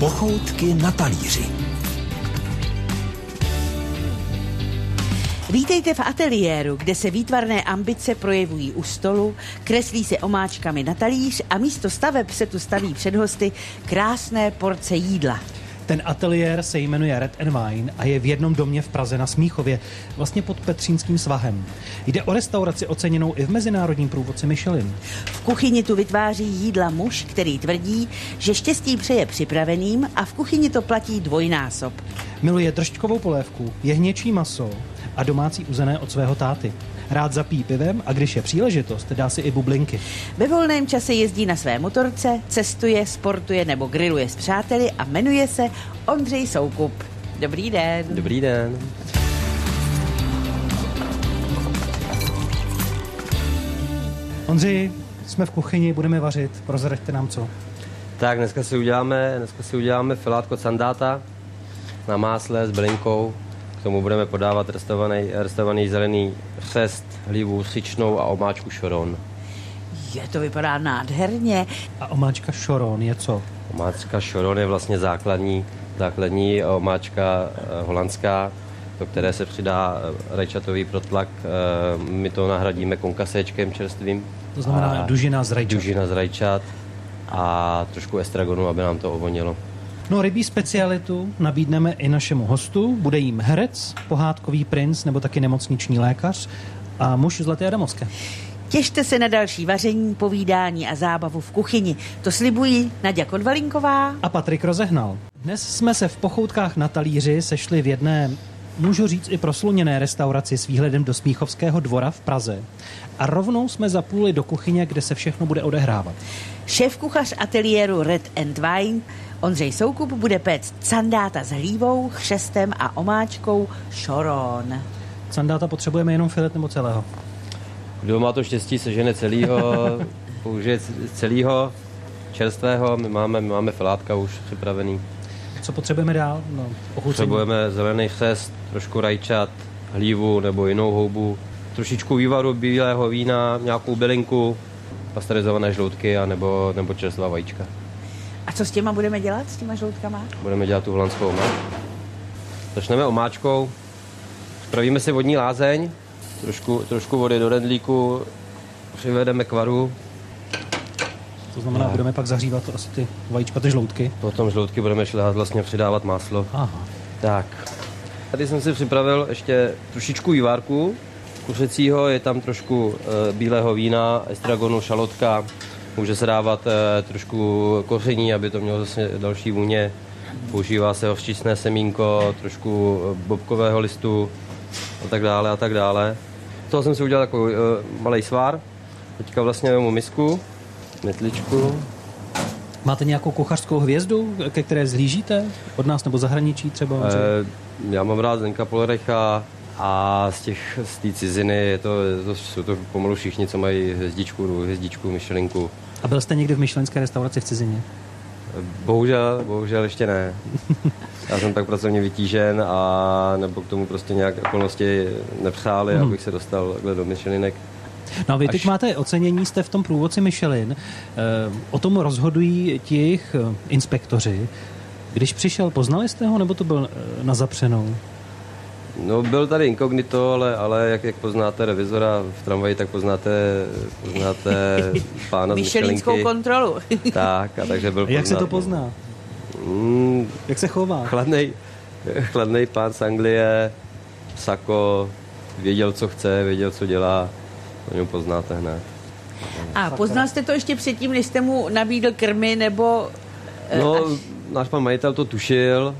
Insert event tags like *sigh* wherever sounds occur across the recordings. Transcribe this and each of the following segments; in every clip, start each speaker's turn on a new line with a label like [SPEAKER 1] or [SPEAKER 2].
[SPEAKER 1] Pochoutky na talíři.
[SPEAKER 2] Vítejte v ateliéru, kde se výtvarné ambice projevují u stolu, kreslí se omáčkami na talíř a místo staveb se tu staví před hosty krásné porce jídla.
[SPEAKER 3] Ten ateliér se jmenuje Red and Wine a je v jednom domě v Praze na Smíchově, vlastně pod Petřínským svahem. Jde o restauraci oceněnou i v mezinárodním průvodci Michelin.
[SPEAKER 2] V kuchyni tu vytváří jídla muž, který tvrdí, že štěstí přeje připraveným a v kuchyni to platí dvojnásob.
[SPEAKER 3] Miluje držďkovou polévku, jehněčí maso a domácí uzené od svého táty. Rád zapí pivem a když je příležitost, dá si i bublinky.
[SPEAKER 2] Ve volném čase jezdí na své motorce, cestuje, sportuje nebo grilluje s přáteli a jmenuje se Ondřej Soukup. Dobrý den.
[SPEAKER 4] Dobrý den.
[SPEAKER 3] Ondři, jsme v kuchyni, budeme vařit, prozraďte nám co.
[SPEAKER 4] Tak dneska si uděláme, dneska si uděláme filátko sandáta na másle s bylinkou. K tomu budeme podávat restovaný, restovaný zelený chřest, hlívu sičnou a omáčku šoron.
[SPEAKER 2] Je, to vypadá nádherně.
[SPEAKER 3] A omáčka šoron je co?
[SPEAKER 4] Omáčka šoron je vlastně základní, základní omáčka eh, holandská, do které se přidá eh, rajčatový protlak. Eh, My to nahradíme konkaséčkem čerstvým.
[SPEAKER 3] To znamená
[SPEAKER 4] A
[SPEAKER 3] dužina z rajčat.
[SPEAKER 4] Dužina z rajčat a trošku estragonu, aby nám to ovonilo.
[SPEAKER 3] No rybí specialitu nabídneme i našemu hostu. Bude jim herec, pohádkový princ nebo taky nemocniční lékař a muž Zlaté Adamovské.
[SPEAKER 2] Těšte se na další vaření, povídání a zábavu v kuchyni. To slibují Nadia Konvalinková.
[SPEAKER 3] A Patrik rozehnal. Dnes jsme se v pochoutkách na talíři sešli v jedné, můžu říct i prosluněné restauraci s výhledem do Smíchovského dvora v Praze. A rovnou jsme zapůli do kuchyně, kde se všechno bude odehrávat.
[SPEAKER 2] Šéf-kuchař ateliéru Red and Wine Ondřej Soukup bude péct sandáta s hlívou, chřestem a omáčkou šoron.
[SPEAKER 3] Sandáta potřebujeme jenom filet nebo celého.
[SPEAKER 4] Kdo má to štěstí, sežene celýho, *laughs* použije c- celýho, čerstvého, my máme, my máme filátka už připravený.
[SPEAKER 3] Co potřebujeme dál? No, ochucení.
[SPEAKER 4] Potřebujeme zelený chřest, trošku rajčat, hlívu nebo jinou houbu, trošičku vývaru bílého vína, nějakou bylinku, pasterizované žloutky a nebo, nebo čerstvá vajíčka.
[SPEAKER 2] A co s těma budeme dělat, s těma žloutkama?
[SPEAKER 4] Budeme dělat tu holandskou omáčku. Začneme omáčkou, spravíme si vodní lázeň, trošku, trošku vody do rendlíku, přivedeme k varu,
[SPEAKER 3] To znamená, budeme pak zahřívat to asi ty vajíčka, ty žloutky.
[SPEAKER 4] potom žloutky budeme šlehat vlastně přidávat máslo.
[SPEAKER 3] Aha.
[SPEAKER 4] Tak. Tady jsem si připravil ještě trošičku vývárku kuřecího, je tam trošku e, bílého vína, estragonu, šalotka. Může se dávat e, trošku koření, aby to mělo zase další vůně. Používá se hořčičné semínko, trošku e, bobkového listu a tak dále a tak dále. Z toho jsem si udělal takový e, malý svár. Teďka vlastně vezmu misku, metličku,
[SPEAKER 3] Máte nějakou kuchařskou hvězdu, ke které zhlížíte? Od nás nebo zahraničí třeba?
[SPEAKER 4] Eh, já mám rád Zdenka Polerecha a z těch z té ciziny je to, je to, jsou to pomalu všichni, co mají hvězdičku, hvězdičku, myšlenku.
[SPEAKER 3] A byl jste někdy v myšlenské restauraci v cizině?
[SPEAKER 4] Bohužel, bohužel ještě ne. Já jsem tak pracovně vytížen a nebo k tomu prostě nějak okolnosti nepřáli,
[SPEAKER 3] Hmm.
[SPEAKER 4] abych se dostal takhle do myšlenek.
[SPEAKER 3] No a vy
[SPEAKER 4] Až-
[SPEAKER 3] teď máte ocenění, jste v tom průvodci Michelin. Eh, O tom rozhodují jejich eh, inspektoři. Když přišel, poznali jste ho, nebo to byl eh, na zapřenou?
[SPEAKER 4] No byl tady inkognito, ale, ale jak, jak poznáte revizora v tramvaji, tak poznáte, poznáte *laughs* pána z
[SPEAKER 2] Michelinskou kontrolu.
[SPEAKER 4] Tak, a takže byl
[SPEAKER 3] A jak se to
[SPEAKER 4] poznat.
[SPEAKER 3] pozná?
[SPEAKER 4] Mm,
[SPEAKER 3] Jak se chová?
[SPEAKER 4] chladnej, *laughs* chladnej pán z Anglie, sako, věděl, co chce, věděl, co dělá, to něm poznáte hned.
[SPEAKER 2] A poznal jste to ještě předtím, než jste mu nabídl krmy, nebo... eh,
[SPEAKER 4] No,
[SPEAKER 2] až-
[SPEAKER 4] náš pan majitel to tušil,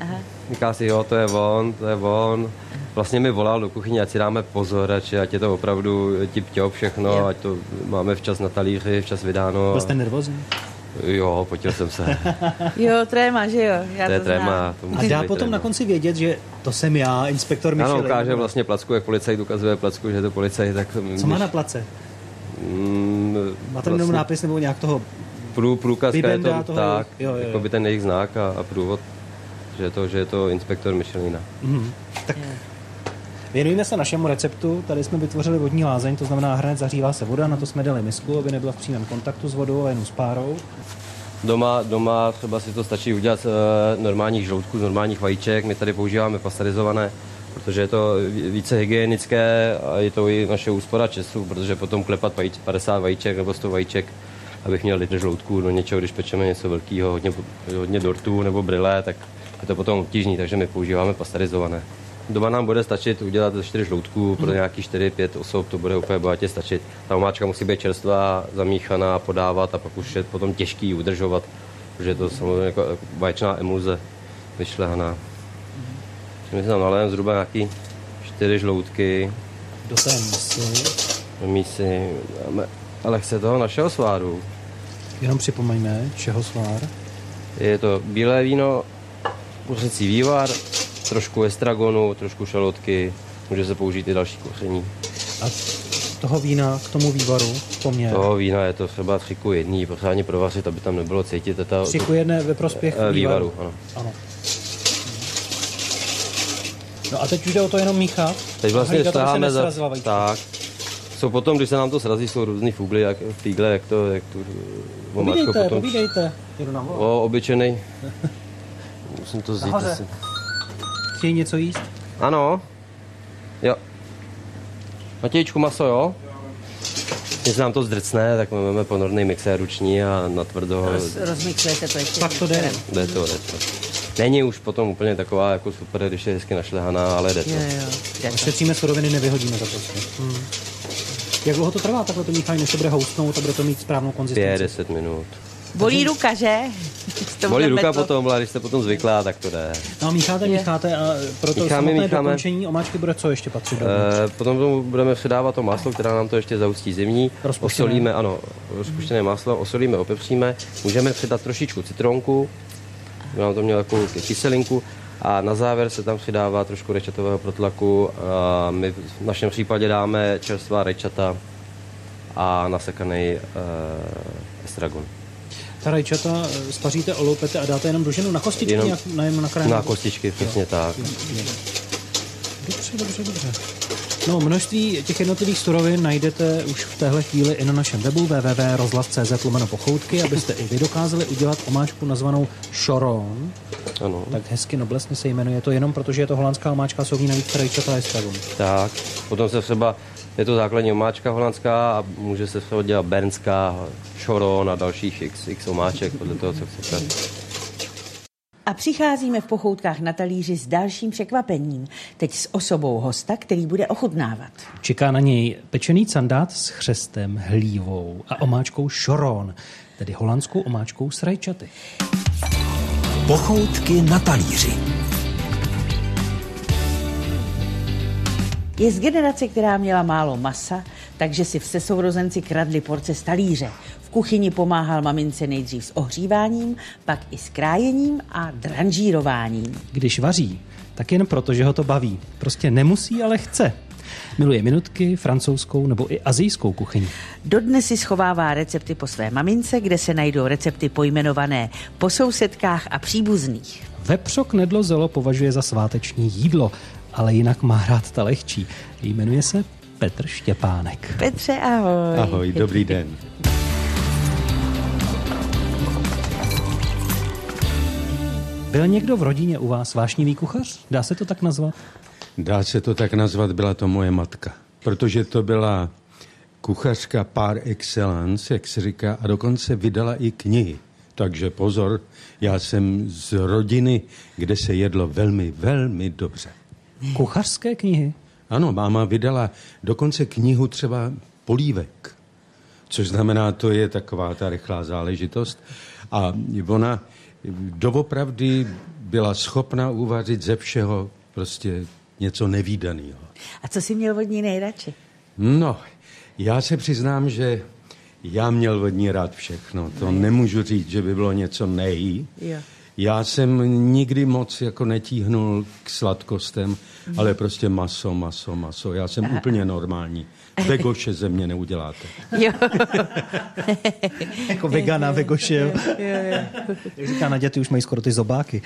[SPEAKER 2] Aha.
[SPEAKER 4] Říká si, jo, to je on, to je on. Vlastně mi volal do kuchyně, ať si dáme pozor, ať, ať je to opravdu tip všechno,
[SPEAKER 2] Jo.
[SPEAKER 4] ať to máme včas na talíři, včas vydáno.
[SPEAKER 3] Byl jste nervózní?
[SPEAKER 4] Jo, potil jsem se. *laughs*
[SPEAKER 2] Jo, tréma, že jo? Já
[SPEAKER 4] to je
[SPEAKER 2] to
[SPEAKER 4] tréma. To
[SPEAKER 3] A dá potom
[SPEAKER 4] tréma.
[SPEAKER 3] na konci vědět, že to jsem já, inspektor Michelin.
[SPEAKER 4] Ano, ukáže vlastně placku, jak policajt ukazuje placku, že je to policajt, tak...
[SPEAKER 3] Co má na place?
[SPEAKER 4] Mm,
[SPEAKER 3] Má tam jenom nápis nebo nějak toho...
[SPEAKER 4] Prů, průkazka je to
[SPEAKER 3] toho
[SPEAKER 4] tak,
[SPEAKER 3] jo, jo, jo.
[SPEAKER 4] jako by ten jejich znak a, a průvod, že je to, že je to inspektor Michelina.
[SPEAKER 3] Mhm. Tak věnujeme se našemu receptu. Tady jsme vytvořili vodní lázeň, to znamená hned zahřívá se voda, na to jsme dali misku, aby nebyla v přímém kontaktu s vodou, ale jenom s párou.
[SPEAKER 4] Doma, doma třeba si to stačí udělat z uh, normálních žloutků, z normálních vajíček. My tady používáme pasterizované, protože je to více hygienické a je to i naše úspora času, protože potom klepat vajíč, 50 vajíček nebo 100 vajíček, abych měl litr žloutků do něčeho, když pečeme něco velkého, hodně, hodně dortů nebo brýle, tak je to potom obtížný, takže my používáme pasterizované. Doma nám bude stačit udělat 4 žloutků pro nějaký 4-5 osob, to bude úplně bohatě stačit. Ta omáčka musí být čerstvá, zamíchaná, podávat a pak už je potom těžký udržovat, protože je to samozřejmě jako vaječná emulze vyšlehaná. My si tam nalejeme zhruba nějaký 4 žloutky
[SPEAKER 3] Do té mísy.
[SPEAKER 4] do mísy. Dáme lehce toho našeho sváru.
[SPEAKER 3] Jenom připomeňme, čeho svár.
[SPEAKER 4] Je to bílé víno, kuřecí vývar, trošku estragonu, trošku šalotky, může se použít i další koření.
[SPEAKER 3] A toho vína k tomu vývaru poměr.
[SPEAKER 4] Toho vína je to třeba tři ku jedný, pořádně provařit, aby tam nebylo cítit ta,
[SPEAKER 3] Tři ku jedné ve prospěch
[SPEAKER 4] eh,
[SPEAKER 3] vývaru.
[SPEAKER 4] vývaru. Ano.
[SPEAKER 3] Ano. No a teď už jde o to jenom míchat.
[SPEAKER 4] Teď vlastně šleháme za... Tak. Jsou potom, když se nám to srazí, jsou různý fugly, jak, fígle, jak to, jak tu omáčko
[SPEAKER 3] Povídejte,
[SPEAKER 4] potom...
[SPEAKER 3] povídejte.
[SPEAKER 4] O, obyčejný. *laughs* Musím to vzít
[SPEAKER 3] Nahoře.
[SPEAKER 4] asi.
[SPEAKER 3] Chtějí něco jíst?
[SPEAKER 4] Ano. Jo. Matějčku maso, jo? Se nám to zdrcne, tak máme ponorný mixér ruční a natvrdo ho
[SPEAKER 2] Roz, rozmixuje se to ještě.
[SPEAKER 3] Tak to jde.
[SPEAKER 4] jde to, jde to. Není už potom úplně taková jako super, když je hezky našlehaná, ale jde to.
[SPEAKER 2] Jo, jo, jde to.
[SPEAKER 3] Šetříme suroviny, nevyhodíme to prostě. Hmm. Jak dlouho to trvá takhle to míchání, než to bude houstnout a bude to mít správnou konzistenci?
[SPEAKER 4] 5-10 minut.
[SPEAKER 2] Bolí ruka, že? *laughs*
[SPEAKER 4] Bolí ruka
[SPEAKER 2] metlo.
[SPEAKER 4] potom, ale když jste potom zvyklá, tak to jde.
[SPEAKER 3] No mícháte,
[SPEAKER 2] Je.
[SPEAKER 3] mícháte a pro to
[SPEAKER 4] Mícháme,
[SPEAKER 3] samotné
[SPEAKER 4] mícháme.
[SPEAKER 3] dokončení omáčky bude co ještě patřit
[SPEAKER 4] E, potom tomu budeme přidávat to máslo, které nám to ještě zaustí zimní.
[SPEAKER 3] Rozpuštěné.
[SPEAKER 4] Osolíme, ano, rozpuštěné máslo, osolíme, opepříme. Můžeme přidat trošičku citronku, aby nám to mělo takovou kyselinku. A na závěr se tam přidává trošku rečatového protlaku. A my v našem případě dáme čerstvá rečata a nasekaný e, estragon.
[SPEAKER 3] Ta rajčata eh, spaříte, oloupete a dáte jenom do ženu na kostičky,
[SPEAKER 4] Jenom-
[SPEAKER 3] nějak, na, jenom na krém?
[SPEAKER 4] Na kostičky, přesně tak.
[SPEAKER 3] Dobře, dobře, dobře. No, množství těch jednotlivých surovin najdete už v téhle chvíli i na našem webu www.rozhlas.cz lomeno pochoutky, abyste i vy dokázali udělat omáčku nazvanou Choron.
[SPEAKER 4] Ano.
[SPEAKER 3] Tak hezky noblesně se jmenuje to jenom proto, že je to holandská omáčka, jsou v ní navíc rajčata a.
[SPEAKER 4] Tak, potom se třeba, je to základní omáčka holandská a může se třeba dělat bernská, šoron a dalších x, x omáček, podle toho, co chcete.
[SPEAKER 2] A přicházíme v pochoutkách na talíři s dalším překvapením. Teď s osobou hosta, který bude ochutnávat.
[SPEAKER 3] Čeká na něj pečený candát s chřestem, hlívou a omáčkou Choron, tedy holandskou omáčkou s rajčaty.
[SPEAKER 1] Pochoutky na talíři.
[SPEAKER 2] Je z generace, která měla málo masa, takže si se sourozenci kradli porce z talíře. V kuchyni pomáhal mamince nejdřív s ohříváním, pak i s krájením a dranžírováním.
[SPEAKER 3] Když vaří, tak jen proto, že ho to baví. Prostě nemusí, ale chce. Miluje minutky, francouzskou nebo i azijskou kuchyni.
[SPEAKER 2] Dodnes si schovává recepty po své mamince, kde se najdou recepty pojmenované po sousedkách a příbuzných.
[SPEAKER 3] Vepřok nedlozelo považuje za sváteční jídlo, ale jinak má rád ta lehčí. Jmenuje se Petr Štěpánek.
[SPEAKER 2] Petře, ahoj.
[SPEAKER 5] Ahoj, dobrý den.
[SPEAKER 3] Byl někdo v rodině u vás vášnivý kuchař? Dá se to tak nazvat?
[SPEAKER 5] Dá se to tak nazvat, byla to moje matka. Protože to byla kuchařka par excellence, jak se říká, a dokonce vydala i knihy. Takže pozor, já jsem z rodiny, kde se jedlo velmi, velmi dobře.
[SPEAKER 3] Kuchařské knihy?
[SPEAKER 5] Ano, máma vydala dokonce knihu třeba polívek, což znamená, to je taková ta rychlá záležitost. A ona doopravdy byla schopna uvařit ze všeho prostě něco nevýdaného.
[SPEAKER 2] A co jsi měl od ní nejradši?
[SPEAKER 5] No, já se přiznám, že já měl od ní rád všechno. To nemůžu říct, že by bylo něco nej.
[SPEAKER 2] Jo.
[SPEAKER 5] Já jsem nikdy moc jako netíhnul k sladkostem, ale prostě maso, maso, maso. Já jsem úplně normální. Vegoše ze mě neuděláte.
[SPEAKER 2] Jo.
[SPEAKER 3] Jako vegana, vegoše, jo. Jak říká Naděja, ty už mají skoro ty zobáky.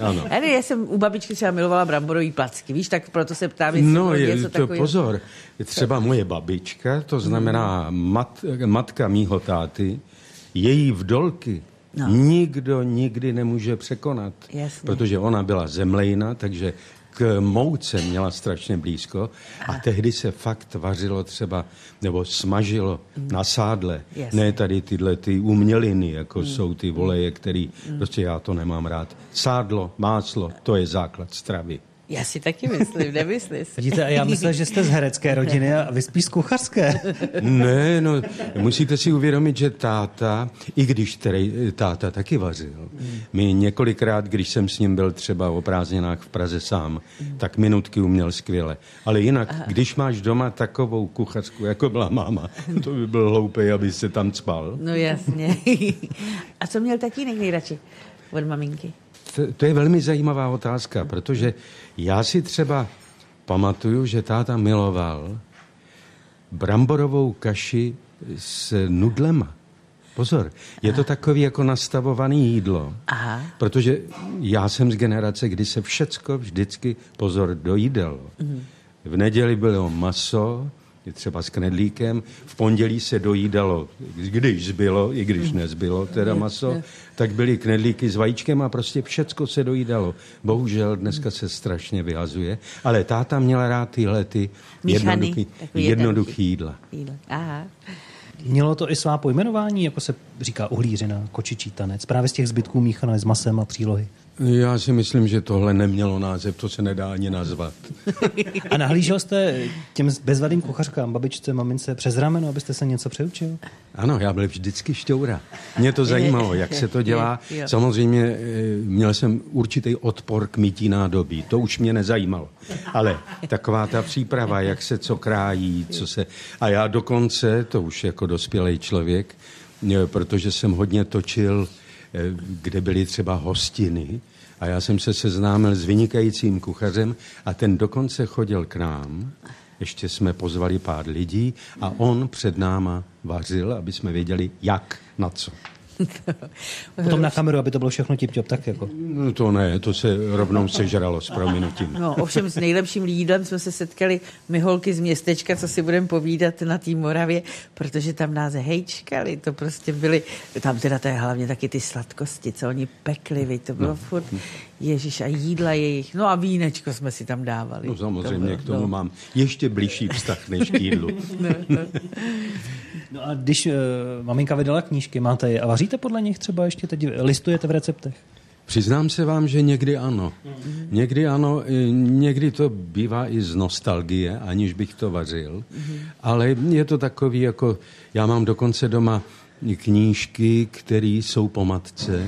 [SPEAKER 5] Ano.
[SPEAKER 2] Ale já jsem u babičky třeba milovala bramborový placky, víš, tak proto se ptám, jestli
[SPEAKER 5] No, je,
[SPEAKER 2] něco
[SPEAKER 5] to
[SPEAKER 2] takového.
[SPEAKER 5] pozor. Třeba moje babička, to znamená mat, matka mýho táty, její vdolky
[SPEAKER 2] No.
[SPEAKER 5] Nikdo nikdy nemůže překonat.
[SPEAKER 2] Jasně.
[SPEAKER 5] Protože ona byla zemlejna, takže k mouce měla strašně blízko a tehdy se fakt vařilo třeba, nebo smažilo na sádle.
[SPEAKER 2] Jasně.
[SPEAKER 5] Ne tady tyhle ty uměliny, jako jsou ty voleje, který prostě já to nemám rád. Sádlo, máslo, to je základ stravy.
[SPEAKER 2] Já si taky myslím, nemyslím si.
[SPEAKER 3] Vidíte, a já myslel, že jste z herecké rodiny a vy spíš z kuchařské.
[SPEAKER 5] Ne, no, musíte si uvědomit, že táta, i když tedy táta taky vařil, mi několikrát, když jsem s ním byl třeba o prázdninách v Praze sám, tak minutky uměl skvěle. Ale jinak, když máš doma takovou kuchařku, jako byla máma, to by byl hloupý, aby se tam spal.
[SPEAKER 2] No jasně. A co měl tatínek nejradši od maminky?
[SPEAKER 5] To, to je velmi zajímavá otázka, protože já si třeba pamatuju, že táta miloval bramborovou kaši s nudlema. Pozor, je to takový jako nastavovaný jídlo.
[SPEAKER 2] Aha.
[SPEAKER 5] Protože já jsem z generace, kdy se všecko vždycky, pozor, dojídalo. V neděli bylo maso, třeba s knedlíkem, v pondělí se dojídalo, když zbylo, i když nezbylo teda maso, tak byly knedlíky s vajíčkem a prostě všecko se dojídalo. Bohužel dneska se strašně vyhazuje, ale táta měla rád tyhle ty jednoduchý, jednoduchý jídla.
[SPEAKER 2] Aha.
[SPEAKER 3] Mělo to i svá pojmenování, jako se říká uhlířina, kočičí tanec, právě z těch zbytků míchané s masem a přílohy.
[SPEAKER 5] Já si myslím, že tohle nemělo název, to se nedá ani nazvat. *laughs*
[SPEAKER 3] A nahlížel jste těm bezvadným kuchařkám, babičce, mamince přes rameno, abyste se něco přeučil?
[SPEAKER 5] Ano, já byl vždycky šťoura. Mě to zajímalo, jak se to dělá. Samozřejmě eh, měl jsem určitý odpor k mytí nádobí. To už mě nezajímalo. Ale taková ta příprava, jak se co krájí, co se... A já dokonce, to už jako dospělý člověk, eh, protože jsem hodně točil, kde byly třeba hostiny, a já jsem se seznámil s vynikajícím kuchařem a ten dokonce chodil k nám. Ještě jsme pozvali pár lidí a on před náma vařil, aby jsme věděli, jak, na co. *laughs*
[SPEAKER 3] Potom na kameru, aby to bylo všechno tip tak jako.
[SPEAKER 5] No to ne, to se rovnou sežralo s prominutím.
[SPEAKER 2] No, ovšem s nejlepším jídlem jsme se setkali my holky z městečka, co si budeme povídat na té Moravě, protože tam nás hejčkali, to prostě byly, tam teda to je hlavně taky ty sladkosti, co oni pekli, viď, to bylo no. furt, ježiš, a jídla jejich, no a vínečko jsme si tam dávali.
[SPEAKER 5] No samozřejmě
[SPEAKER 2] to
[SPEAKER 5] k tomu
[SPEAKER 2] no.
[SPEAKER 5] mám ještě blížší vztah než k jídlu.
[SPEAKER 3] No a když uh, maminka vydala knížky, máte je a vaříte podle nich třeba ještě teď, listujete v receptech?
[SPEAKER 5] Přiznám se vám, že někdy ano. Někdy ano, i někdy to bývá i z nostalgie, aniž bych to vařil. Ale je to takový, jako já mám dokonce doma knížky, které jsou po matce,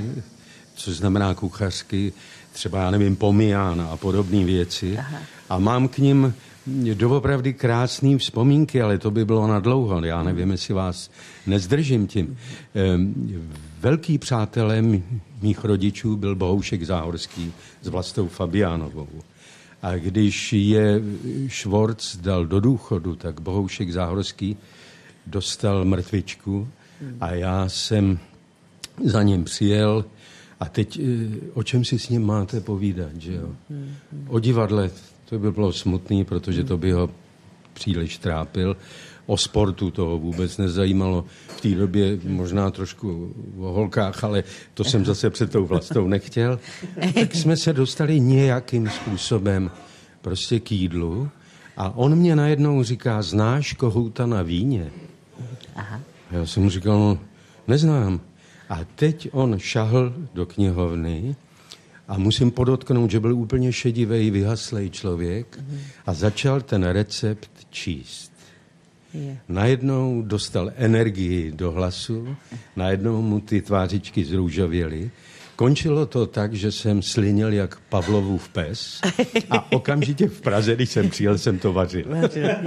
[SPEAKER 5] což znamená kuchařky, třeba, já nevím, pomijána a podobné věci. A mám k ním doopravdy krásné vzpomínky, ale to by bylo na dlouho. Já nevím, jestli vás nezdržím tím. Ehm, Velký přátelem mých rodičů byl Bohoušek Záhorský s Vlastou Fabiánovou. A když je Švorc dal do důchodu, tak Bohoušek Záhorský dostal mrtvičku a já jsem za ním přijel a teď eh, o čem si s ním máte povídat, že jo? O divadle to by bylo smutný, protože to by ho příliš trápil. O sportu toho vůbec nezajímalo. V té době možná trošku o holkách, ale to jsem zase před tou vlastou nechtěl. Tak jsme se dostali nějakým způsobem prostě k jídlu a on mě najednou říká, znáš kohouta na víně?
[SPEAKER 2] Aha.
[SPEAKER 5] Já jsem mu říkal, no, neznám. A teď on šahl do knihovny a musím podotknout, že byl úplně šedivý, vyhaslej člověk a začal ten recept číst.
[SPEAKER 2] Je.
[SPEAKER 5] Najednou dostal energii do hlasu, najednou mu ty tvářičky zrůžověly. Končilo to tak, že jsem slinil jak Pavlovův pes a *laughs* okamžitě v Praze, když jsem přijel, jsem to vařil.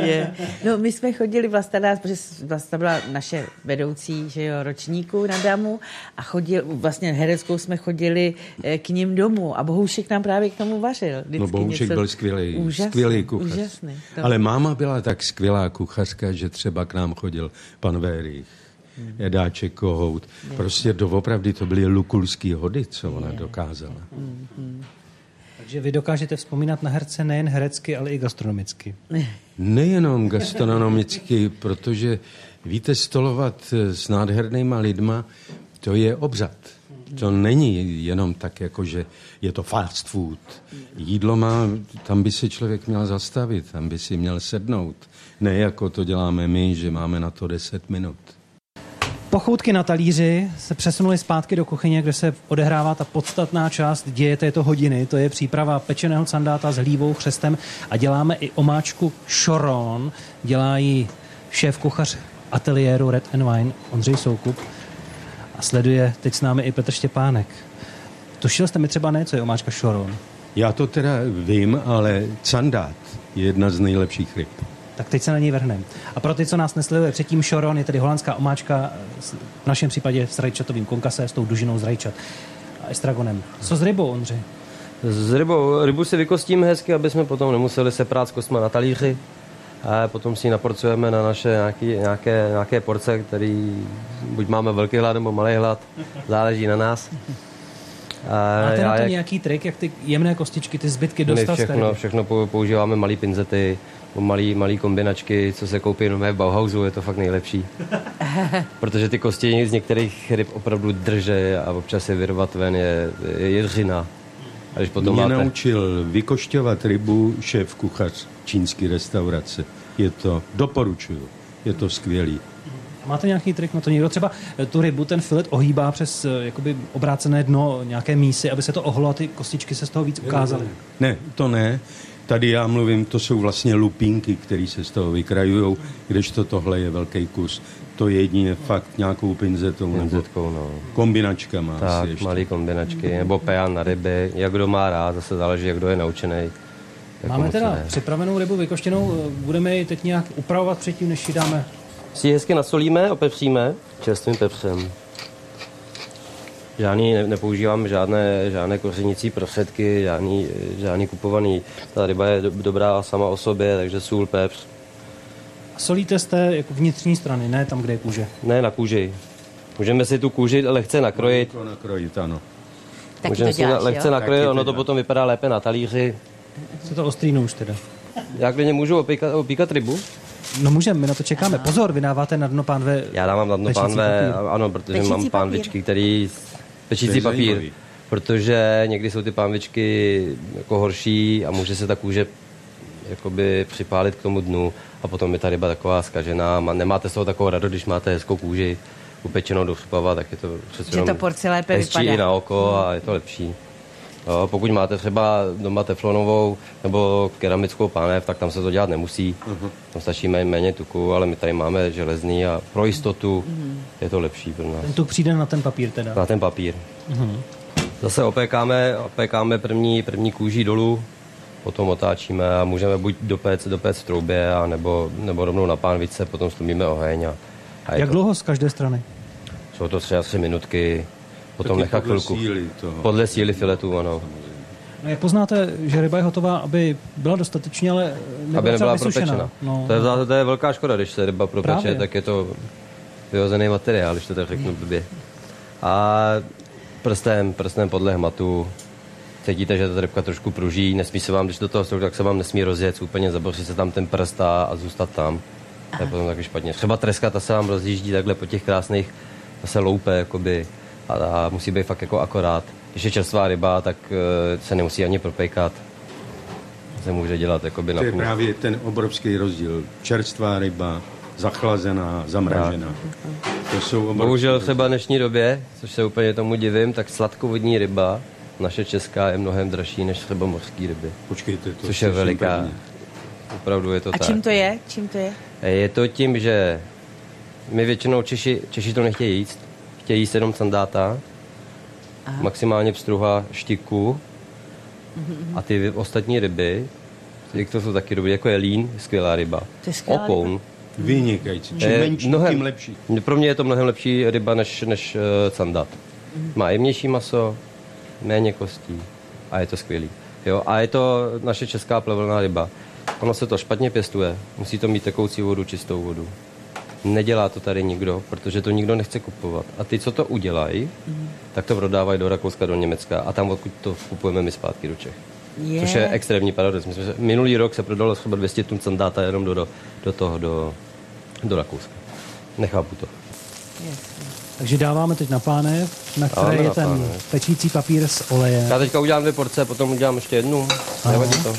[SPEAKER 2] Je. No, my jsme chodili Vlasta nás, protože Vlasta byla naše vedoucí že jo, ročníku na Damu a chodil, vlastně hereckou jsme chodili eh, k ním domů a Bohoušek nám právě k tomu vařil. Vždycky
[SPEAKER 5] No Bohušek
[SPEAKER 2] něco-
[SPEAKER 5] byl skvělý,
[SPEAKER 2] úžasný,
[SPEAKER 5] skvělý kuchař.
[SPEAKER 2] Úžasný. To-
[SPEAKER 5] Ale máma byla tak skvělá kuchařka, že třeba k nám chodil pan Vérich,
[SPEAKER 2] Hmm.
[SPEAKER 5] Edáček Kohout. Prostě doopravdy to byly lukulský hody, co ona dokázala.
[SPEAKER 3] Takže vy dokážete vzpomínat na herce nejen herecky, ale i gastronomicky. *laughs*
[SPEAKER 5] Nejenom gastronomicky, protože víte, stolovat s nádhernýma lidma, to je obřad. To není jenom tak, jako že je to fast food. Jídlo má, tam by si člověk měl zastavit, tam by si měl sednout. Ne jako to děláme my, že máme na to 10 minut.
[SPEAKER 3] Pochoutky na talíři se přesunuly zpátky do kuchyně, kde se odehrává ta podstatná část děje této hodiny. To je příprava pečeného sandáta s hlívou, chřestem a děláme i omáčku šoron. Dělá ji šéf kuchař ateliéru Red and Wine Ondřej Soukup a sleduje teď s námi i Petr Štěpánek. Tušil jste mi třeba ne, co je omáčka šoron?
[SPEAKER 5] Já to teda vím, ale sandát je jedna z nejlepších ryb.
[SPEAKER 3] Tak teď se na něj vrhneme. A pro ty, co nás nesleduje, předtím šoron je tedy holandská omáčka, v našem případě s rajčatovým konkase, s tou dužinou z rajčat a estragonem. Co s rybou, Ondřej?
[SPEAKER 4] S rybou, rybu si vykostíme hezky, aby jsme potom nemuseli se prát s kostma na talíři. A potom si ji naporcujeme na naše nějaký, nějaké, nějaké porce, který buď máme velký hlad nebo malý hlad, záleží na nás.
[SPEAKER 3] A Máte na to
[SPEAKER 4] jak,
[SPEAKER 3] nějaký trik, jak ty jemné kostičky, ty zbytky
[SPEAKER 4] my
[SPEAKER 3] dostat té
[SPEAKER 4] všechno, všechno pou- používáme malý pinzety, malý, malý kombinačky, co se koupí jenom v Bauhausu, je to fakt nejlepší. *laughs* Protože ty kosti z některých ryb opravdu drží a občas je vyrvat ven je, je jeřina. A když potom
[SPEAKER 5] Mě
[SPEAKER 4] máte...
[SPEAKER 5] naučil vykošťovat rybu šéf kuchař čínské restaurace. Je to, doporučuju, je to skvělý.
[SPEAKER 3] Máte nějaký trik na to? Někdo třeba eh, tu rybu, ten filet ohýbá přes eh, jakoby obrácené dno nějaké mísy, aby se to ohlo a ty kostičky se z toho víc ukázaly.
[SPEAKER 5] Ne, to ne. Tady já mluvím, to jsou vlastně lupínky, které se z toho vykrajují, kdežto tohle je velký kus. To je jedině fakt nějakou pinzetou nebo
[SPEAKER 4] Pinzetkou, no.
[SPEAKER 5] kombinačkama asi
[SPEAKER 4] Tak,
[SPEAKER 5] ještě.
[SPEAKER 4] malý kombinačky, nebo pejan na ryby, jak kdo má rád, zase záleží, jak kdo je naučený. Jako
[SPEAKER 3] Máme teda
[SPEAKER 4] ne.
[SPEAKER 3] připravenou rybu vykoštěnou, eh, budeme ji teď nějak upravovat předtím, než ji dáme.
[SPEAKER 4] Si ji hezky nasolíme, opepříme čerstvým pepřem. Žádný, ne, nepoužívám žádné, žádné kořenící prostředky, žádný, žádný kupovaný. Ta ryba je do, dobrá sama o sobě, takže sůl, pepř.
[SPEAKER 3] A solíte z té jako vnitřní strany, ne tam, kde je kůže.
[SPEAKER 4] Ne na kůži. Můžeme si tu kůži lehce nakrojit.
[SPEAKER 5] To nakrojit, ano.
[SPEAKER 2] Taky
[SPEAKER 4] Můžeme
[SPEAKER 2] to
[SPEAKER 4] si na-
[SPEAKER 2] děláš,
[SPEAKER 4] lehce
[SPEAKER 2] jo?
[SPEAKER 4] nakrojit,
[SPEAKER 5] Taky
[SPEAKER 4] ono to potom vypadá lépe na talíři.
[SPEAKER 3] Se to ostrý nůž teda.
[SPEAKER 4] Já klidně můžu opíkat, opíkat rybu.
[SPEAKER 3] No můžeme, my na to čekáme. Pozor, vy dáváte na dno pánve
[SPEAKER 4] Já dávám na dno pánve,
[SPEAKER 3] papír.
[SPEAKER 4] ano, protože
[SPEAKER 2] Pečící
[SPEAKER 4] mám pánvičky, který... Pečící papír.
[SPEAKER 5] zajímavý.
[SPEAKER 4] Protože někdy jsou ty pánvičky jako horší a může se ta kůže jakoby připálit k tomu dnu a potom je ta ryba taková skažená. Má- Nemáte z toho takovou radost, když máte hezkou kůži upečenou do chlupava, tak je to přece
[SPEAKER 2] Že
[SPEAKER 4] jenom
[SPEAKER 2] to porce lépe
[SPEAKER 4] hezčí
[SPEAKER 2] vypadá.
[SPEAKER 4] i na oko a je to lepší. Jo, pokud máte třeba doma teflonovou nebo keramickou pánev, tak tam se to dělat nemusí. Tam stačí mé- méně tuku, ale my tady máme železný a pro jistotu je to lepší pro nás.
[SPEAKER 3] Ten tuk přijde na ten papír teda.
[SPEAKER 4] Na ten papír. Zase opékáme, opékáme první, první kůží dolů, potom otáčíme a můžeme buď dopéct, dopéct v troubě, a nebo, nebo rovnou na pánvice, potom stlumíme oheň. A, a
[SPEAKER 3] Jak
[SPEAKER 4] to,
[SPEAKER 3] dlouho z každé strany?
[SPEAKER 4] jsou to třeba tři minutky, potom
[SPEAKER 5] Taky
[SPEAKER 4] nechat
[SPEAKER 5] podle
[SPEAKER 4] chvilku.
[SPEAKER 5] síly toho.
[SPEAKER 4] Podle síly filetu, ano.
[SPEAKER 3] No jak poznáte, že ryba je hotová, aby byla dostatečně, ale nebyla
[SPEAKER 4] Aby nebyla propečena.
[SPEAKER 3] No,
[SPEAKER 4] to, je, to je velká škoda, když se ryba propeče,
[SPEAKER 3] Právě.
[SPEAKER 4] tak je to vyhozený materiál, když to tak řeknu blbě. A prstem, prstem podle hmatu cítíte, že ta rybka trošku pruží, nesmí se vám, když do toho vstoupí, tak se vám nesmí rozjet, úplně zaboří se tam ten prst a, a zůstat tam. To je potom taky špatně. Třeba treska, ta se vám rozjíždí takhle po těch krásných, ta se loupe, jakoby, a, a musí být fakt jako akorát. Když je čerstvá ryba, tak eh, se nemusí ani propejkat. Se může dělat jakoby na
[SPEAKER 5] To je právě ten obrovský rozdíl. Čerstvá ryba, zachlazená, zamražená. To jsou obrovské
[SPEAKER 4] Bohužel třeba v dnešní době, což se úplně tomu divím, tak sladkovodní ryba, naše česká, je mnohem dražší než třeba mořský ryby.
[SPEAKER 5] Počkejte, to
[SPEAKER 4] Což je veliká.
[SPEAKER 5] první.
[SPEAKER 4] Opravdu je to
[SPEAKER 2] A
[SPEAKER 4] tak.
[SPEAKER 2] čím to je? Čím to je?
[SPEAKER 4] Je to tím, že my většinou Češi, Češi to nechtějí jíst. Chtějí jíst jenom sandáta,
[SPEAKER 2] Aha.
[SPEAKER 4] maximálně pstruha, štiku a ty ostatní ryby, jak to jsou taky dobré, jako je lín, skvělá ryba.
[SPEAKER 2] To je skvělá
[SPEAKER 4] Okoun,
[SPEAKER 5] Vynikající. Čím
[SPEAKER 4] je
[SPEAKER 5] menší, tím lepší.
[SPEAKER 4] Pro mě je to mnohem lepší ryba než, než uh, sandat. Má jemnější maso, méně kostí a je to skvělý. Jo, a je to naše česká plevelná ryba. Ono se to špatně pěstuje, musí to mít tekoucí vodu, čistou vodu. Nedělá to tady nikdo, protože to nikdo nechce kupovat. A ty, co to udělají, tak to prodávají do Rakouska, do Německa a tam, odkud to kupujeme my zpátky do Čech.
[SPEAKER 2] Je.
[SPEAKER 4] Což je extrémní paradox. My jsme, se- minulý rok se prodalo zhruba 200 tun sandáta jenom do, do, do toho, do, do Rakouska. Nechápu to.
[SPEAKER 2] Jasně.
[SPEAKER 3] Takže dáváme teď na pánev, na které
[SPEAKER 4] Dáváme
[SPEAKER 3] je
[SPEAKER 4] na
[SPEAKER 3] ten
[SPEAKER 4] pánev.
[SPEAKER 3] pečící papír s olejem.
[SPEAKER 4] Já teďka udělám dvě porce, potom udělám ještě jednu.
[SPEAKER 3] Aha.
[SPEAKER 4] Nevadí to.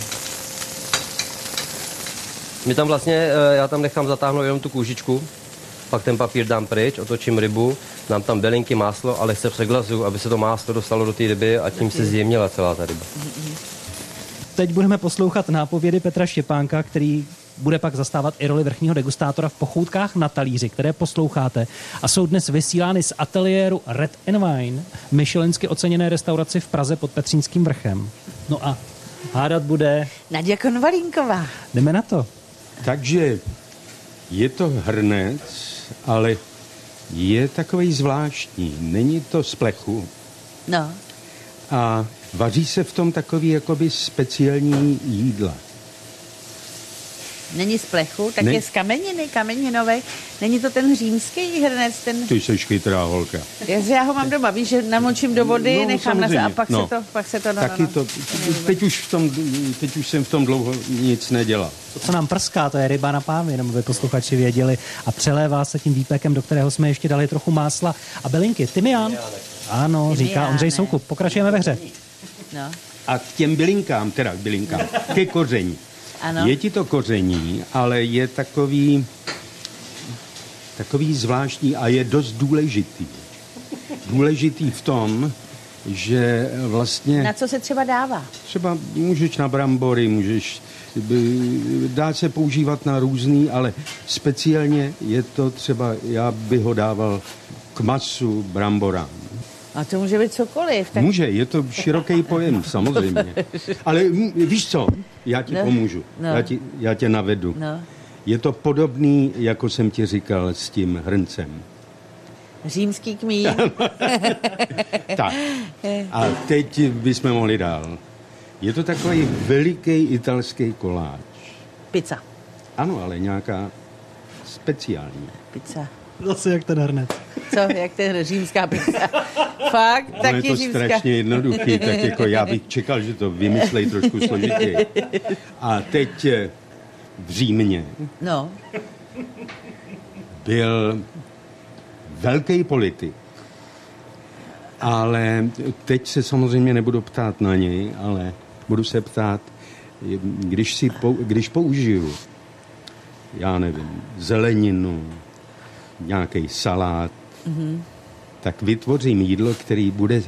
[SPEAKER 4] My tam vlastně, eh, já tam nechám zatáhnout jenom tu kůžičku, pak ten papír dám pryč, otočím rybu, dám tam bylinky, máslo, ale se přeglazuju, aby se to máslo dostalo do té ryby a tím se zjemnila celá ta ryba.
[SPEAKER 3] Teď budeme poslouchat nápovědy Petra Štěpánka, který bude pak zastávat i roli vrchního degustátora v pochoutkách na talíři, které posloucháte a jsou dnes vysílány z ateliéru Red and Wine, myšelensky oceněné restauraci v Praze pod Petřínským vrchem. No a hádat bude,
[SPEAKER 2] Naděja Konvalínková.
[SPEAKER 3] jdeme na to.
[SPEAKER 5] Takže je to hrnec, ale je takový zvláštní. Není to z plechu
[SPEAKER 2] No,
[SPEAKER 5] a vaří se v tom takový jakoby speciální jídla.
[SPEAKER 2] Není z plechu, tak
[SPEAKER 5] Ne-
[SPEAKER 2] je z kameniny, kameninovej. Není to ten římský hrnec, ten...
[SPEAKER 5] Ty jsi chytrá holka.
[SPEAKER 2] Já, já ho mám doma, víš, že namočím do vody,
[SPEAKER 5] No,
[SPEAKER 2] nechám na
[SPEAKER 5] samozřejmě.
[SPEAKER 2] a pak
[SPEAKER 5] No.
[SPEAKER 2] se to, pak se to, no,
[SPEAKER 5] Taky
[SPEAKER 2] no,
[SPEAKER 5] to,
[SPEAKER 2] no.
[SPEAKER 5] teď už, v tom, teď už jsem v tom dlouho nic nedělal.
[SPEAKER 3] To, co nám prská, to je ryba na pánvi, jenom aby posluchači věděli. A přelévá se tím výpekem, do kterého jsme ještě dali trochu másla a bylinky. Tymián? Ano, říká
[SPEAKER 2] Tymiánek.
[SPEAKER 3] Ondřej Soukup. Pokračujeme ve hře.
[SPEAKER 2] no.
[SPEAKER 5] A k těm bylinkám, teda k bylinkám, ke koření.
[SPEAKER 2] Ano.
[SPEAKER 5] Je ti to koření, ale je takový, takový zvláštní a je dost důležitý. Důležitý v tom, že vlastně
[SPEAKER 2] Na co se třeba dává?
[SPEAKER 5] třeba můžeš na brambory, můžeš, dá se používat na různý, ale speciálně je to třeba, já bych ho dával k masu bramborám.
[SPEAKER 2] A to může být cokoliv. Tak
[SPEAKER 5] Může, je to široký pojem, *laughs* samozřejmě. Ale víš co, já ti
[SPEAKER 2] No.
[SPEAKER 5] pomůžu,
[SPEAKER 2] No.
[SPEAKER 5] já, ti, já tě navedu.
[SPEAKER 2] No.
[SPEAKER 5] Je to podobný, jako jsem ti říkal, s tím hrncem.
[SPEAKER 2] římský kmín. *laughs*
[SPEAKER 5] Tak, a teď bychom mohli dál. Je to takový veliký italský koláč.
[SPEAKER 2] Pizza.
[SPEAKER 5] Ano, ale nějaká speciální.
[SPEAKER 2] Pizza.
[SPEAKER 3] Zase jak ten hrnec.
[SPEAKER 2] Co, jak ten římská pizza? Fakt,
[SPEAKER 5] Ono je
[SPEAKER 2] taky
[SPEAKER 5] to
[SPEAKER 2] římská.
[SPEAKER 5] strašně jednoduchý, tak jako já bych čekal, že to vymyslej trošku složitěji. A teď eh, v Římě
[SPEAKER 2] No,
[SPEAKER 5] byl velký politik. Ale teď se samozřejmě nebudu ptát na něj, ale budu se ptát, když, si pou, když použiju, já nevím, zeleninu, nějaký salát, mm-hmm. tak vytvořím jídlo, který bude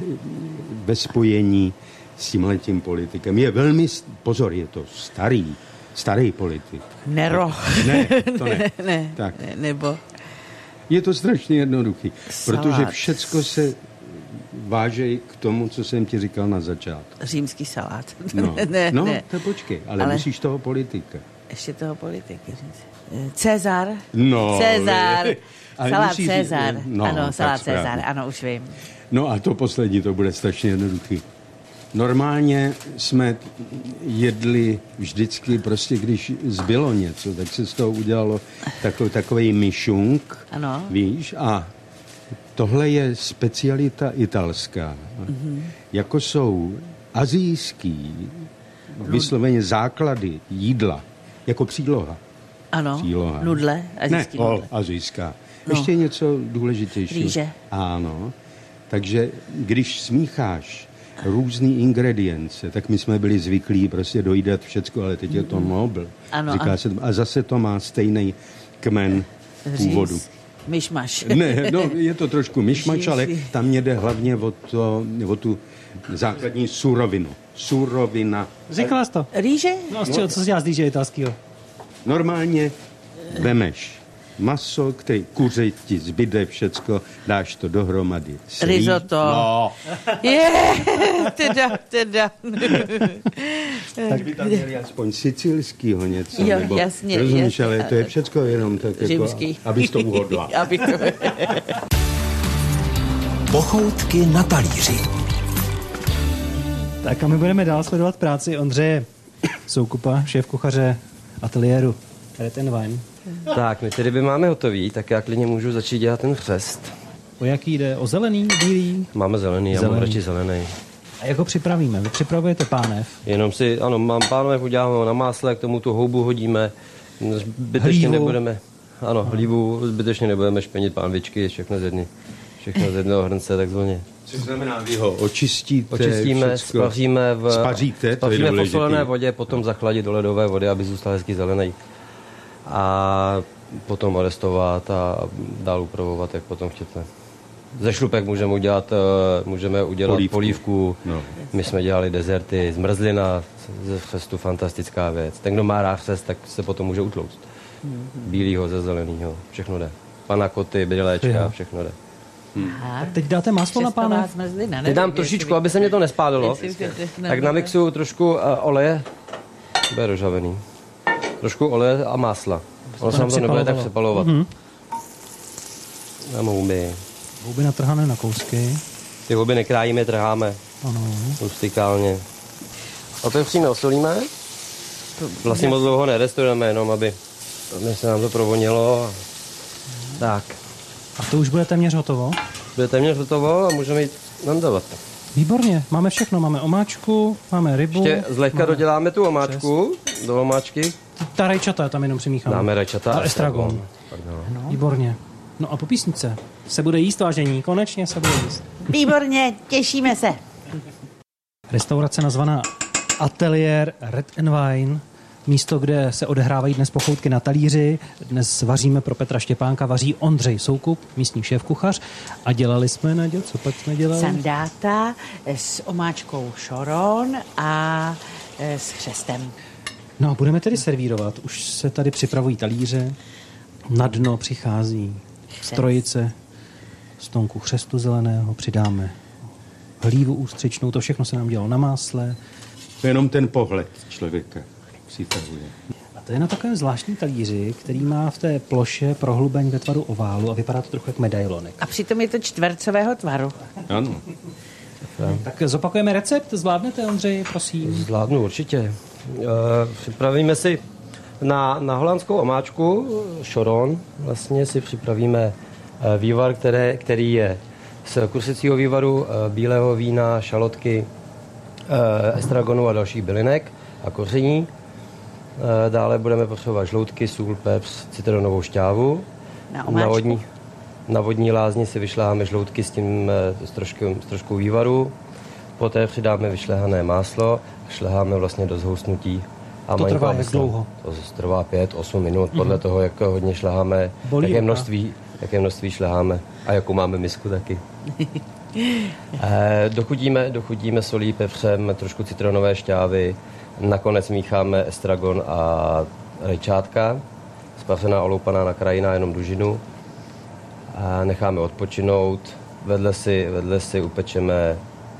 [SPEAKER 5] ve spojení s tímhletím politikem. Je velmi, pozor, je to starý, starý politik.
[SPEAKER 2] Nero.
[SPEAKER 5] Ne, to *laughs* ne.
[SPEAKER 2] ne,
[SPEAKER 5] Tak.
[SPEAKER 2] ne, nebo
[SPEAKER 5] Je to strašně jednoduchý,
[SPEAKER 2] Salát.
[SPEAKER 5] protože všecko se váže k tomu, co jsem ti říkal na začátku.
[SPEAKER 2] římský salát.
[SPEAKER 5] No, *laughs*
[SPEAKER 2] ne,
[SPEAKER 5] no
[SPEAKER 2] ne.
[SPEAKER 5] to počkej, ale, ale musíš toho politika.
[SPEAKER 2] Ještě toho politiky říct. Cezar.
[SPEAKER 5] No,
[SPEAKER 2] Cezar. *laughs* Salát Cezar.
[SPEAKER 5] no,
[SPEAKER 2] ano, salát. Cezar. Ano, už vím.
[SPEAKER 5] No a to poslední, to bude strašně jednoduchý. Normálně jsme jedli vždycky, prostě když zbylo něco, tak se z toho udělalo takový, takový myšunk,
[SPEAKER 2] Ano.
[SPEAKER 5] víš, a tohle je specialita italská. Mm-hmm. Jako jsou azijský, vysloveně základy jídla, jako příloha.
[SPEAKER 2] Ano.
[SPEAKER 5] Příloha.
[SPEAKER 2] Nudle.
[SPEAKER 5] Ne,
[SPEAKER 2] Azijský
[SPEAKER 5] o,
[SPEAKER 2] nudle.
[SPEAKER 5] azijská.
[SPEAKER 2] No.
[SPEAKER 5] Ještě něco důležitějšího.
[SPEAKER 2] Rýže.
[SPEAKER 5] Ano. Takže když smícháš různý ingredience, tak my jsme byli zvyklí prostě dojídat všecko, ale teď je to Nobel.
[SPEAKER 2] Mhm. Ano,
[SPEAKER 5] Říká
[SPEAKER 2] ano.
[SPEAKER 5] se, to- a zase to má stejný kmen původu.
[SPEAKER 2] Říz. Myšmaš. *laughs*
[SPEAKER 5] Ne, no, je to trošku myšmač,
[SPEAKER 2] Říz.
[SPEAKER 5] ale tam mě jde hlavně o, to, o tu základní surovinu. Surovina.
[SPEAKER 3] Říkala jsi to.
[SPEAKER 2] Rýže?
[SPEAKER 3] No, z čeho, co se dělá z DJ italského?
[SPEAKER 5] Normálně vemeš maso, který kuře ti zbyde všecko, dáš to dohromady. Slí-
[SPEAKER 2] Risotto.
[SPEAKER 5] No, *laughs*
[SPEAKER 2] Je, teda, teda.
[SPEAKER 5] tak by tam měli aspoň sicilskýho něco.
[SPEAKER 2] Jo,
[SPEAKER 5] nebo,
[SPEAKER 2] jasně,
[SPEAKER 5] Rozumíš,
[SPEAKER 2] jasně.
[SPEAKER 5] ale to je všecko jenom tak jako,
[SPEAKER 2] Římský.
[SPEAKER 5] abys to uhodla. *laughs*
[SPEAKER 2] Abych to...
[SPEAKER 1] Pochoutky na talíři.
[SPEAKER 3] Tak a my budeme dál sledovat práci Ondřeje Soukupa, šéf kuchaře ateliéru Red and Wine.
[SPEAKER 4] Tak, my ty ryby máme hotový, tak já klidně můžu začít dělat ten chřest.
[SPEAKER 3] O jaký jde? O zelený, bílý?
[SPEAKER 4] Máme zelený, já mám
[SPEAKER 3] Zelený.
[SPEAKER 4] radši zelený.
[SPEAKER 3] A jak ho připravíme? Vy připravujete pánev.
[SPEAKER 4] Jenom si, ano, mám pánové, uděláme ho na másle, k tomu tu houbu hodíme, zbytečně
[SPEAKER 3] Hlívu.
[SPEAKER 4] nebudeme, ano, hlívu, zbytečně nebudeme špenit pánvičky, všechno z jedny, Všechno z jednoho hrnce takzvaně.
[SPEAKER 5] Což znamená, vy ho očistíte,
[SPEAKER 4] Očistíme,
[SPEAKER 5] všecko.
[SPEAKER 4] spaříme v,
[SPEAKER 5] Spaříte, to je
[SPEAKER 4] spaříme v posolené vodě, potom zachladit do ledové vody, aby zůstal hezky zelený. A potom orestovat a dál upravovat, jak potom chcete. Ze šlupek můžeme udělat, eh, můžeme udělat
[SPEAKER 5] Polívku.
[SPEAKER 4] polívku.
[SPEAKER 5] No.
[SPEAKER 4] My jsme dělali dezerty, zmrzlina ze chřestu, fantastická věc. Ten, kdo má rád chřest, tak se potom může utlouct. Bílýho, ze zeleného, všechno jde. Panakoty, běléčka,
[SPEAKER 3] Jo.
[SPEAKER 4] všechno jde.
[SPEAKER 2] Aha.
[SPEAKER 3] Teď dáte máslo na
[SPEAKER 2] zmrzlina,
[SPEAKER 4] Teď dám trošičku, aby se mě to nespálilo.
[SPEAKER 2] to
[SPEAKER 4] Tak namixuju trošku uh, oleje. Bude dožavený. Trošku oleje a másla. Ono se nám to nebude tak přepalovat. Dám houby.
[SPEAKER 3] Houby natrhané na kousky.
[SPEAKER 4] Ty houby nekrájíme, trháme
[SPEAKER 3] Ano.
[SPEAKER 4] rustikálně. Otevříme, osolíme. Vlastně moc dlouho nerestujeme, jenom aby, aby se nám to provonilo. Tak.
[SPEAKER 3] A to už bude téměř hotovo?
[SPEAKER 4] Bude téměř hotovo a můžeme jít nandovat.
[SPEAKER 3] Výborně, máme všechno. Máme omáčku, máme rybu.
[SPEAKER 4] Ještě zlehka doděláme tu omáčku. Do omáčky
[SPEAKER 3] Ta rajčata tam jenom přimícháme.
[SPEAKER 4] dáme rajčata
[SPEAKER 3] A estragon.
[SPEAKER 4] Pardon.
[SPEAKER 3] Výborně. No a po písnice se bude jíst, vážení. Konečně se bude jíst.
[SPEAKER 2] Výborně, těšíme se.
[SPEAKER 3] Restaurace nazvaná Atelier Red and Wine. Místo, kde se odehrávají dnes pochoutky na talíři. Dnes vaříme pro Petra Štěpánka, vaří Ondřej Soukup, místní šéf kuchař. A dělali jsme, Naděl, co pak jsme dělali?
[SPEAKER 2] Sandáta s omáčkou šoron a eh, s chřestem.
[SPEAKER 3] No a budeme tedy servírovat. Už se tady připravují talíře. Na dno přichází strojice stonku chřestu zeleného. Přidáme hlívu ústřičnou. To všechno se nám dělalo na másle.
[SPEAKER 5] To je jenom ten pohled člověka přitahuje.
[SPEAKER 3] A to je na takovém zvláštním talíři, který má v té ploše prohlubeň ve tvaru oválu a vypadá to trochu jak medailonek.
[SPEAKER 2] A přitom je to čtvercového tvaru.
[SPEAKER 5] Ano.
[SPEAKER 3] Tak zopakujeme recept. Zvládnete, Ondřej, prosím.
[SPEAKER 4] Zvládnu určitě. Eh, Připravíme si na, na holandskou omáčku, šoron, vlastně si připravíme eh, vývar, které, který je z kursicího vývaru, eh, bílého vína, šalotky, eh, estragonu a dalších bylinek a koření. Eh, Dále budeme potřebovat žloutky, sůl, pepř, citronovou šťávu.
[SPEAKER 2] Na
[SPEAKER 4] na vodní, na vodní lázni si vyšleháme žloutky s tím eh, s trošku, s trošku vývaru. Poté přidáme vyšlehané máslo, šleháme vlastně do zhoustnutí. A
[SPEAKER 3] To trvá jak dlouho?
[SPEAKER 4] To trvá 5-8 minut, podle toho, jak hodně šleháme,
[SPEAKER 3] Bolí
[SPEAKER 4] jaké množství, jaké množství šleháme a jakou máme misku taky. *laughs* Eh, dochutíme, dochutíme solí, pepřem, trošku citronové šťávy, nakonec mícháme estragon a rajčátka, spařená oloupaná na kraji na jenom dužinu a necháme odpočinout. Vedle si, vedle si upečeme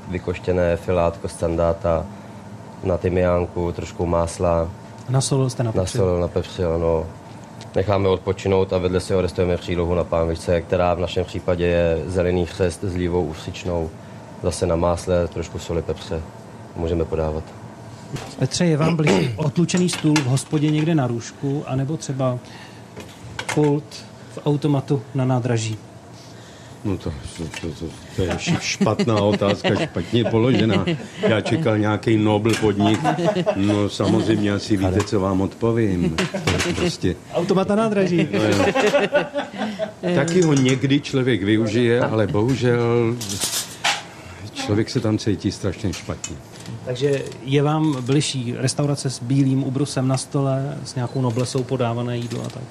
[SPEAKER 4] vykoštěné filátko standáta na tymiánku, trošku másla,
[SPEAKER 3] Nasolil jste na
[SPEAKER 4] na
[SPEAKER 3] pepři.
[SPEAKER 4] sol, na pepři, ano. Necháme odpočinout a vedle si orestujeme přílohu na pánvičce, která v našem případě je zelený chřest s lívou ústřičnou, zase na másle, trošku soli, pepře. Můžeme podávat.
[SPEAKER 3] Petře, je vám blíž otlučený stůl v hospodě někde na růžku, anebo třeba pult v automatu na nádraží?
[SPEAKER 5] No to, to, to, to, to je špatná otázka, špatně položená. Já čekal nějaký Nobel podnik. No samozřejmě asi víte, co vám odpovím. To prostě,
[SPEAKER 3] Automat na nádraží.
[SPEAKER 5] taky ho někdy člověk využije, ale bohužel člověk se tam cítí strašně špatně.
[SPEAKER 3] Takže je vám bližší restaurace s bílým ubrusem na stole, s nějakou noblesou podávané jídlo a tak,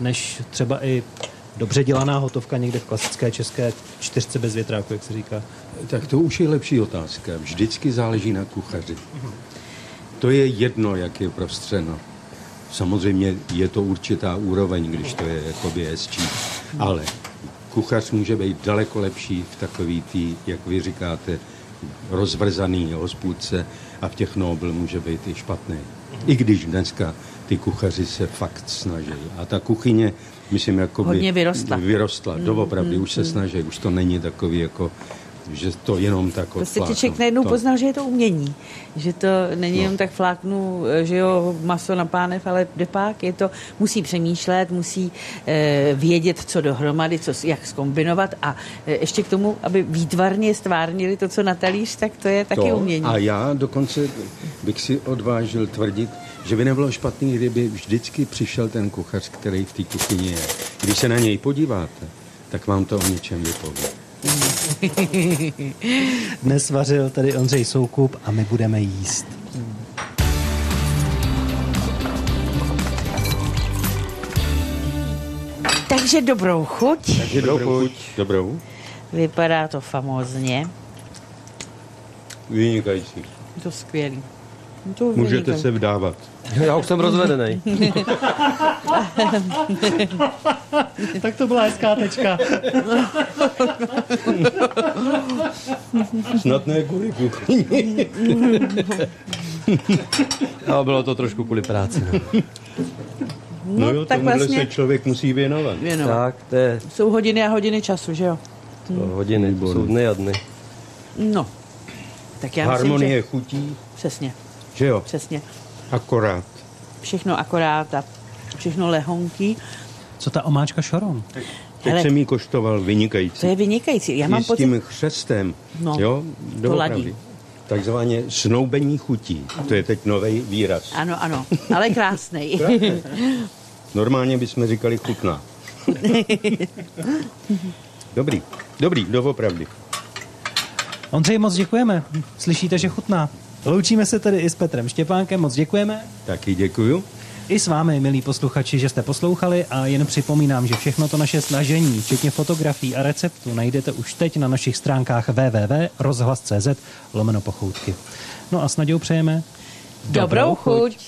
[SPEAKER 3] než třeba i dobře dělaná hotovka někde v klasické české čtyřce bez větráku, jak se říká.
[SPEAKER 5] Tak to už je lepší otázka. Vždycky záleží na kuchaři. To je jedno, jak je prostřeno. Samozřejmě je to určitá úroveň, když to je jakoby hezčí. Ale kuchař může být daleko lepší v takový tý, jak vy říkáte, rozvrzaný hospůdce a v těch Nobel může být i špatný. I když dneska ty kuchaři se fakt snaží. A ta kuchyně, myslím, jako
[SPEAKER 2] Hodně vyrostla.
[SPEAKER 5] Vyrostla, doopravdy, už se snaží, už to není takový jako že to jenom tak
[SPEAKER 2] Prostě
[SPEAKER 5] odfláknu.
[SPEAKER 2] člověk najednou
[SPEAKER 5] To-
[SPEAKER 2] poznal, že je to umění. Že to není
[SPEAKER 5] No.
[SPEAKER 2] jenom tak fláknu, že jo, maso na pánev, ale depák je to, musí přemýšlet, musí eh, vědět, co dohromady, co, jak skombinovat a eh, ještě k tomu, aby výtvarně stvárnili to, co na talíř, tak to je taky
[SPEAKER 5] to,
[SPEAKER 2] umění.
[SPEAKER 5] A já dokonce bych si odvážil tvrdit, že by nebylo špatný, kdyby vždycky přišel ten kuchař, který v té kuchyni je. Když se na něj podíváte, tak vám to o něčem vypoví. *laughs*
[SPEAKER 3] Dnes vařil tady Ondřej Soukup a my budeme jíst.
[SPEAKER 2] Takže dobrou chuť.
[SPEAKER 5] Takže dobrou chuť. Dobrou.
[SPEAKER 2] Vypadá to famózně.
[SPEAKER 5] Vynikající.
[SPEAKER 2] Je to skvělý. To
[SPEAKER 5] Můžete
[SPEAKER 2] vynikající.
[SPEAKER 5] se vdávat.
[SPEAKER 4] Já už jsem rozvedený. *laughs*
[SPEAKER 3] Tak to byla hezká tečka.
[SPEAKER 5] Snad ne kvůli kuchyni. *laughs*
[SPEAKER 4] No, bylo to trošku kvůli práci. No.
[SPEAKER 5] No, jo,
[SPEAKER 2] tak
[SPEAKER 5] tomuhle
[SPEAKER 2] vlastně-
[SPEAKER 5] se člověk musí věnovat.
[SPEAKER 2] Věnovat.
[SPEAKER 4] Tak, to je
[SPEAKER 2] Jsou hodiny a hodiny času, že jo?
[SPEAKER 4] to hodiny, to jsou dny a dny.
[SPEAKER 2] No. Tak já
[SPEAKER 5] Harmonie
[SPEAKER 2] myslím, že...
[SPEAKER 5] chutí,
[SPEAKER 2] Přesně,
[SPEAKER 5] že jo,
[SPEAKER 2] přesně.
[SPEAKER 5] Akorát.
[SPEAKER 2] Všechno akorát a všechno lehonký.
[SPEAKER 3] Co ta omáčka šoron?
[SPEAKER 5] Teď
[SPEAKER 2] Hele,
[SPEAKER 5] jsem jí koštoval vynikající.
[SPEAKER 2] To je vynikající. Já mám
[SPEAKER 5] I s
[SPEAKER 2] pocit...
[SPEAKER 5] tím chřestem,
[SPEAKER 2] No,
[SPEAKER 5] jo,
[SPEAKER 2] to
[SPEAKER 5] doopravdy.
[SPEAKER 2] ladí.
[SPEAKER 5] Takzvaně snoubení chutí. To je teď nový výraz.
[SPEAKER 2] Ano, ano, ale krásnej.
[SPEAKER 5] Normálně bychom říkali chutná. Dobrý, dobrý, doopravdy.
[SPEAKER 3] Ondřej, moc děkujeme. Slyšíte, že chutná. Loučíme se tedy i s Petrem Štěpánkem, moc děkujeme.
[SPEAKER 5] Taky děkuju.
[SPEAKER 3] I s vámi, milí posluchači, že jste poslouchali a jen připomínám, že všechno to naše snažení, včetně fotografií a receptů, najdete už teď na našich stránkách www.rozhlas.cz lomeno pochoutky. No a s Nadějou přejeme
[SPEAKER 2] Dobrou chuť.